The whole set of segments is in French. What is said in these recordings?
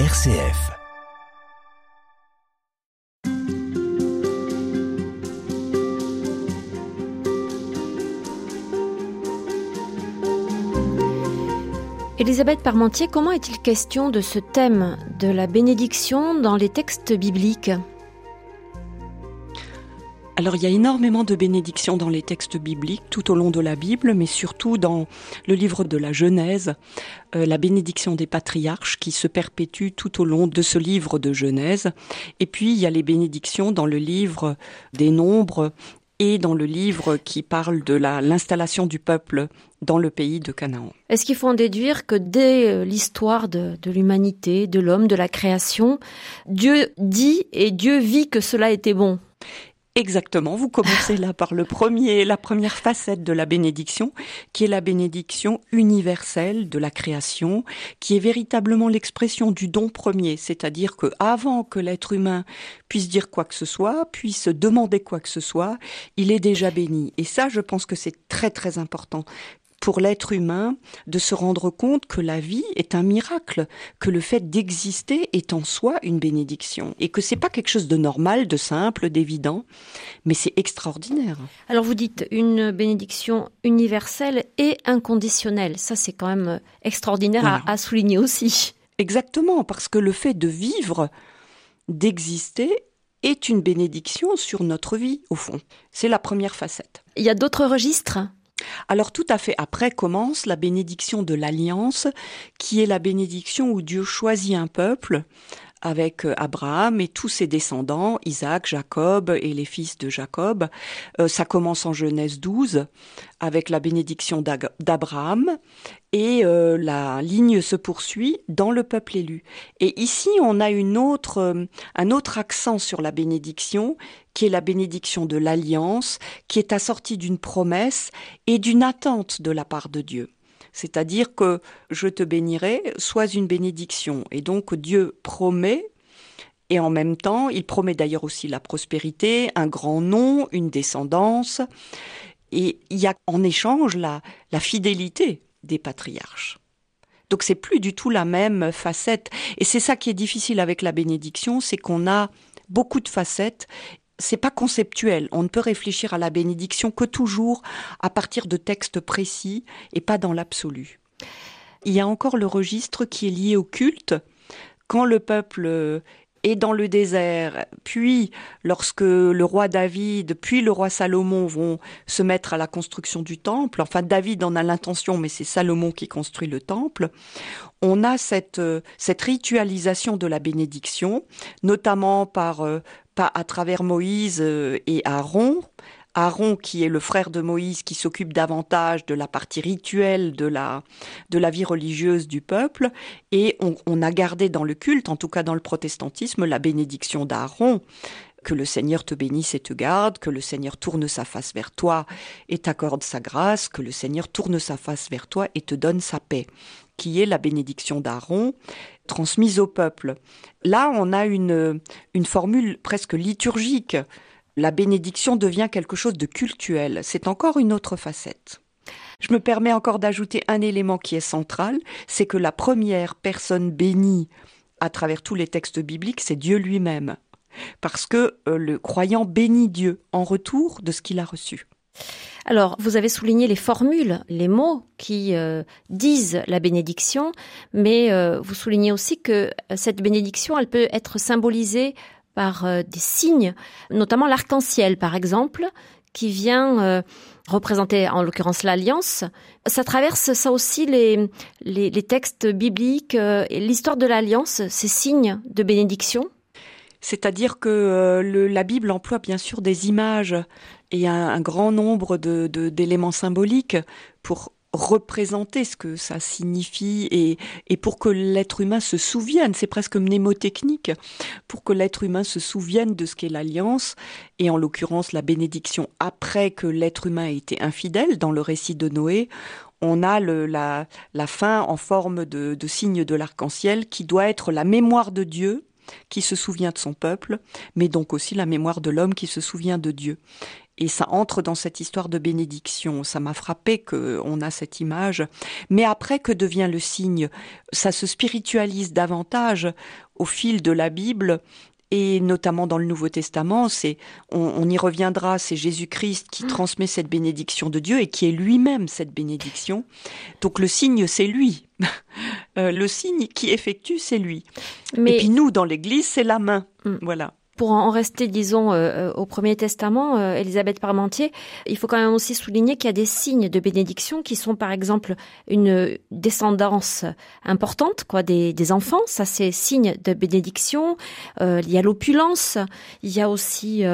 RCF. Elisabeth Parmentier, comment est-il question de ce thème de la bénédiction dans les textes bibliques? Alors il y a énormément de bénédictions dans les textes bibliques tout au long de la Bible, mais surtout dans le livre de la Genèse, euh, la bénédiction des patriarches qui se perpétue tout au long de ce livre de Genèse. Et puis il y a les bénédictions dans le livre des Nombres et dans le livre qui parle de l'installation du peuple dans le pays de Canaan. Est-ce qu'il faut en déduire que dès euh, l'histoire de, de l'humanité, de l'homme, de la création, Dieu dit et Dieu vit que cela était bon? Exactement. Vous commencez là par le premier, la première facette de la bénédiction, qui est la bénédiction universelle de la création, qui est véritablement l'expression du don premier, c'est-à-dire que avant que l'être humain puisse dire quoi que ce soit, puisse demander quoi que ce soit, il est déjà béni. Et ça, je pense que c'est très très important pour l'être humain de se rendre compte que la vie est un miracle, que le fait d'exister est en soi une bénédiction et que c'est pas quelque chose de normal, de simple, d'évident, mais c'est extraordinaire. Alors vous dites une bénédiction universelle et inconditionnelle. Ça c'est quand même extraordinaire à, à souligner aussi. Exactement, parce que le fait de vivre, d'exister est une bénédiction sur notre vie, au fond. C'est la première facette. Il y a d'autres registres? Alors tout à fait après commence la bénédiction de l'alliance, qui est la bénédiction où Dieu choisit un peuple avec euh, Abraham et tous ses descendants, Isaac, Jacob et les fils de Jacob. Euh, ça commence en Genèse 12 avec la bénédiction d'Abraham et euh, la ligne se poursuit dans le peuple élu. Et ici, on a une autre, un autre accent sur la bénédiction qui est la bénédiction de l'alliance, qui est assortie d'une promesse et d'une attente de la part de Dieu. C'est-à-dire que je te bénirai, sois une bénédiction. Et donc Dieu promet, et en même temps, il promet d'ailleurs aussi la prospérité, un grand nom, une descendance. Et il y a en échange la, fidélité des patriarches. Donc c'est plus du tout la même facette. Et c'est ça qui est difficile avec la bénédiction, c'est qu'on a beaucoup de facettes c'est pas conceptuel. On ne peut réfléchir à la bénédiction que toujours à partir de textes précis et pas dans l'absolu. Il y a encore le registre qui est lié au culte. Quand le peuple est dans le désert, puis lorsque le roi David, puis le roi Salomon vont se mettre à la construction du temple, enfin David en a l'intention, mais c'est Salomon qui construit le temple, on a cette, cette ritualisation de la bénédiction, notamment par euh, pas à travers Moïse euh, et Aaron. Aaron, qui est le frère de Moïse, qui s'occupe davantage de la partie rituelle de la, de la vie religieuse du peuple, et on, on a gardé dans le culte, en tout cas dans le protestantisme, la bénédiction d'Aaron. Que le Seigneur te bénisse et te garde, que le Seigneur tourne sa face vers toi et t'accorde sa grâce, que le Seigneur tourne sa face vers toi et te donne sa paix, qui est la bénédiction d'Aaron transmise au peuple. Là, on a une, une formule presque liturgique. La bénédiction devient quelque chose de cultuel. C'est encore une autre facette. Je me permets encore d'ajouter un élément qui est central, c'est que la première personne bénie à travers tous les textes bibliques, c'est Dieu lui-même. Parce que euh, le croyant bénit Dieu en retour de ce qu'il a reçu. Alors, vous avez souligné les formules, les mots qui euh, disent la bénédiction, mais euh, vous soulignez aussi que cette bénédiction, elle peut être symbolisée par euh, des signes, notamment l'arc-en-ciel, par exemple, qui vient représenter en l'occurrence l'alliance. Ça traverse ça aussi les, les, les textes bibliques et l'histoire de l'alliance, ces signes de bénédiction? C'est-à-dire que le, la Bible emploie bien sûr des images et un, un grand nombre d'éléments symboliques pour représenter ce que ça signifie et, pour que l'être humain se souvienne, c'est presque mnémotechnique, pour que l'être humain se souvienne de ce qu'est l'alliance, et en l'occurrence la bénédiction après que l'être humain a été infidèle dans le récit de Noé, on a la, fin en forme de signe de l'arc-en-ciel qui doit être la mémoire de Dieu qui se souvient de son peuple, mais donc aussi la mémoire de l'homme qui se souvient de Dieu. Et ça entre dans cette histoire de bénédiction. Ça m'a frappé qu'on a cette image. Mais après, que devient le signe Ça se spiritualise davantage au fil de la Bible et notamment dans le Nouveau Testament, c'est on, y reviendra, c'est Jésus-Christ qui mm. transmet cette bénédiction de Dieu et qui est lui-même cette bénédiction. Donc le signe, c'est lui. Euh, le signe qui effectue, c'est lui. Mais... Et puis nous, dans l'Église, c'est la main. Mm. Voilà. Pour en rester, disons, euh, euh, au Premier Testament, euh, Élisabeth Parmentier, il faut quand même aussi souligner qu'il y a des signes de bénédiction qui sont, par exemple, une descendance importante, quoi, des, des enfants. Ça, c'est signe de bénédiction. il y a l'opulence. Il y a aussi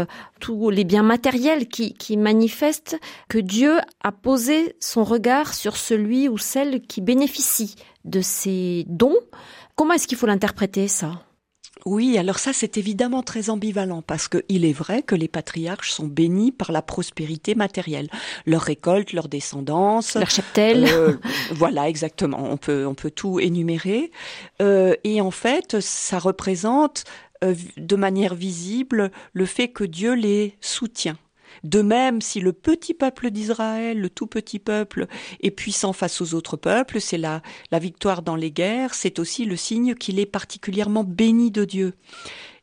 tous les biens matériels qui, qui manifestent que Dieu a posé son regard sur celui ou celle qui bénéficie de ces dons. Comment est-ce qu'il faut l'interpréter, ça? Oui, alors ça c'est évidemment très ambivalent parce qu'il est vrai que les patriarches sont bénis par la prospérité matérielle, leur récolte, leur descendance, leur cheptel. Euh, voilà, exactement. On peut on peut tout énumérer. Euh, et en fait, ça représente euh, de manière visible le fait que Dieu les soutient. De même, si le petit peuple d'Israël, le tout petit peuple, est puissant face aux autres peuples, c'est la, la victoire dans les guerres, c'est aussi le signe qu'il est particulièrement béni de Dieu.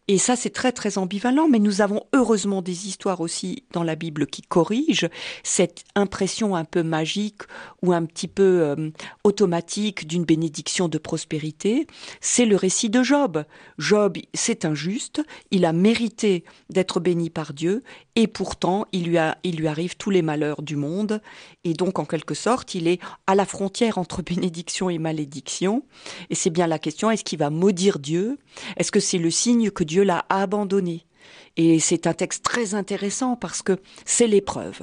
Et ça, c'est très très ambivalent, mais nous avons heureusement des histoires aussi dans la Bible qui corrigent cette impression un peu magique ou un petit peu euh, automatique d'une bénédiction de prospérité. C'est le récit de Job. Job, c'est injuste, il a mérité d'être béni par Dieu, et pourtant il lui, a, il lui arrive tous les malheurs du monde, et donc en quelque sorte, il est à la frontière entre bénédiction et malédiction. Et c'est bien la question, est-ce qu'il va maudire Dieu? Est-ce que c'est le signe que Dieu l'a abandonné? Et c'est un texte très intéressant parce que c'est l'épreuve.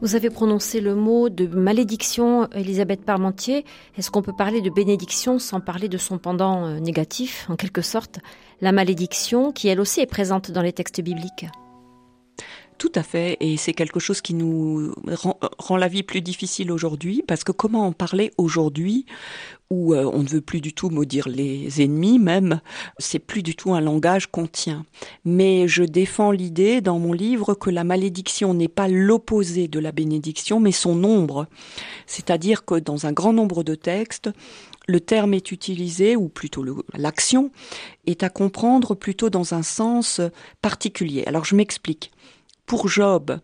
Vous avez prononcé le mot de malédiction, Elisabeth Parmentier. Est-ce qu'on peut parler de bénédiction sans parler de son pendant euh, négatif, en quelque sorte, la malédiction, qui elle aussi est présente dans les textes bibliques? Tout à fait, et c'est quelque chose qui nous rend, la vie plus difficile aujourd'hui, parce que comment en parler aujourd'hui où euh, on ne veut plus du tout maudire les ennemis même, c'est plus du tout un langage qu'on tient. Mais je défends l'idée dans mon livre que la malédiction n'est pas l'opposé de la bénédiction, mais son ombre. C'est-à-dire que dans un grand nombre de textes, le terme est utilisé, ou plutôt l'action, est à comprendre plutôt dans un sens particulier. Alors je m'explique. Pour Job,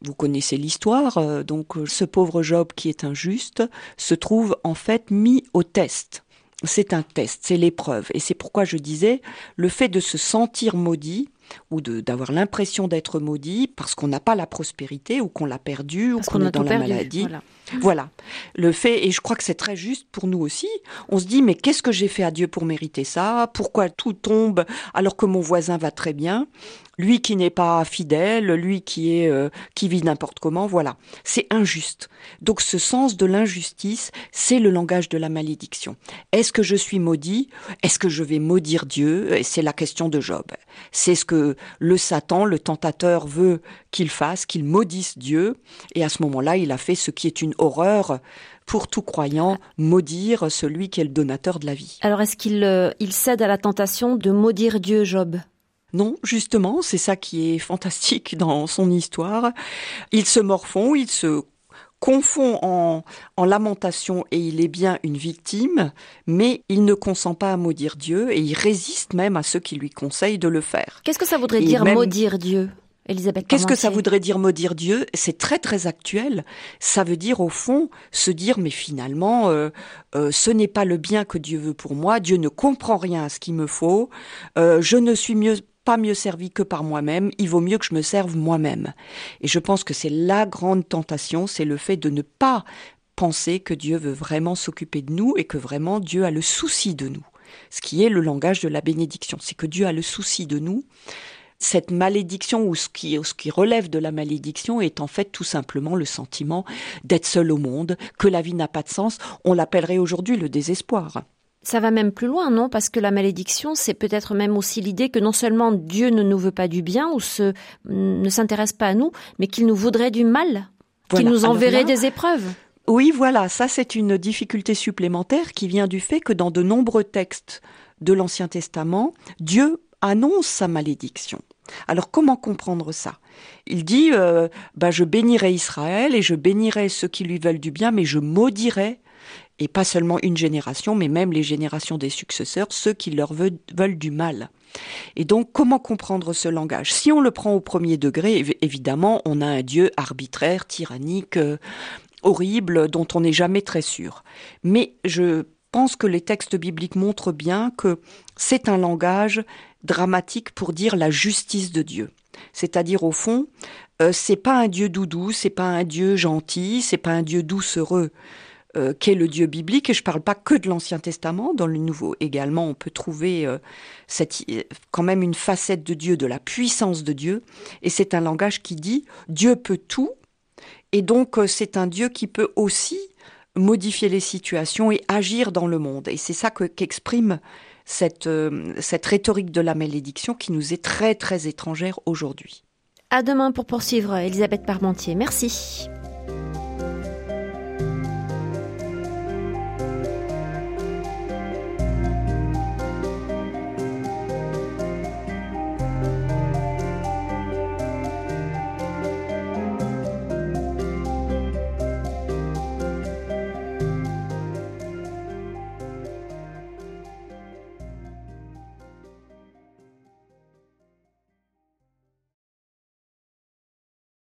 vous connaissez l'histoire, euh, donc euh, ce pauvre Job qui est injuste se trouve en fait mis au test. C'est un test, c'est l'épreuve. Et c'est pourquoi je disais, le fait de se sentir maudit, ou d'avoir l'impression d'être maudit parce qu'on n'a pas la prospérité ou qu'on l'a perdu ou qu'on est dans la maladie. Voilà. Le fait, et je crois que c'est très juste pour nous aussi, on se dit, mais qu'est-ce que j'ai fait à Dieu pour mériter ça? Pourquoi tout tombe alors que mon voisin va très bien? Lui qui n'est pas fidèle, lui qui est euh, qui vit n'importe comment, voilà. C'est injuste. Donc ce sens de l'injustice, c'est le langage de la malédiction. Est-ce que je suis maudit? Est-ce que je vais maudire Dieu? C'est la question de Job. C'est ce que le Satan, le tentateur veut qu'il fasse, qu'il maudisse Dieu et à ce moment-là, il a fait ce qui est une horreur pour tout croyant, maudire celui qui est le donateur de la vie. Alors est-ce qu'il euh, il cède à la tentation de maudire Dieu, Job? Non, justement, c'est ça qui est fantastique dans son histoire. Il se morfond, il se confond en, en, lamentation et il est bien une victime, mais il ne consent pas à maudire Dieu et il résiste même à ceux qui lui conseillent de le faire. Qu'est-ce que ça voudrait dire maudire Dieu Elisabeth Qu'est-ce que ça voudrait dire maudire Dieu? C'est très très actuel. Ça veut dire au fond se dire mais finalement euh, euh, ce n'est pas le bien que Dieu veut pour moi. Dieu ne comprend rien à ce qu'il me faut. Euh, je ne suis mieux pas mieux servi que par moi-même, il vaut mieux que je me serve moi-même. Et je pense que c'est la grande tentation, c'est le fait de ne pas penser que Dieu veut vraiment s'occuper de nous et que vraiment Dieu a le souci de nous. Ce qui est le langage de la bénédiction, c'est que Dieu a le souci de nous. Cette malédiction ou ce qui, ce qui relève de la malédiction est en fait tout simplement le sentiment d'être seul au monde, que la vie n'a pas de sens. On l'appellerait aujourd'hui le désespoir. Ça va même plus loin, non? Parce que la malédiction, c'est peut-être même aussi l'idée que non seulement Dieu ne nous veut pas du bien ou se, ne s'intéresse pas à nous, mais qu'il nous voudrait du mal, qu'il nous enverrait des épreuves. Oui, voilà, ça c'est une difficulté supplémentaire qui vient du fait que dans de nombreux textes de l'Ancien Testament, Dieu annonce sa malédiction. Alors comment comprendre ça? Il dit euh, bah, je bénirai Israël et je bénirai ceux qui lui veulent du bien, mais je maudirai et pas seulement une génération, mais même les générations des successeurs, ceux qui leur veulent, du mal. Et donc, comment comprendre ce langage? Si on le prend au premier degré, évidemment, on a un Dieu arbitraire, tyrannique, euh, horrible, dont on n'est jamais très sûr. Mais je pense que les textes bibliques montrent bien que c'est un langage dramatique pour dire la justice de Dieu. C'est-à-dire au fond, euh, c'est pas un Dieu doudou, c'est pas un Dieu gentil, c'est pas un Dieu doucereux. Euh, qu'est le Dieu biblique, et je ne parle pas que de l'Ancien Testament, dans le Nouveau également, on peut trouver euh, cette, quand même une facette de Dieu, de la puissance de Dieu, et c'est un langage qui dit Dieu peut tout, et donc euh, c'est un Dieu qui peut aussi modifier les situations et agir dans le monde, et c'est ça qu'exprime cette, cette rhétorique de la malédiction qui nous est très très étrangère aujourd'hui. À demain pour poursuivre, Elisabeth Parmentier. Merci.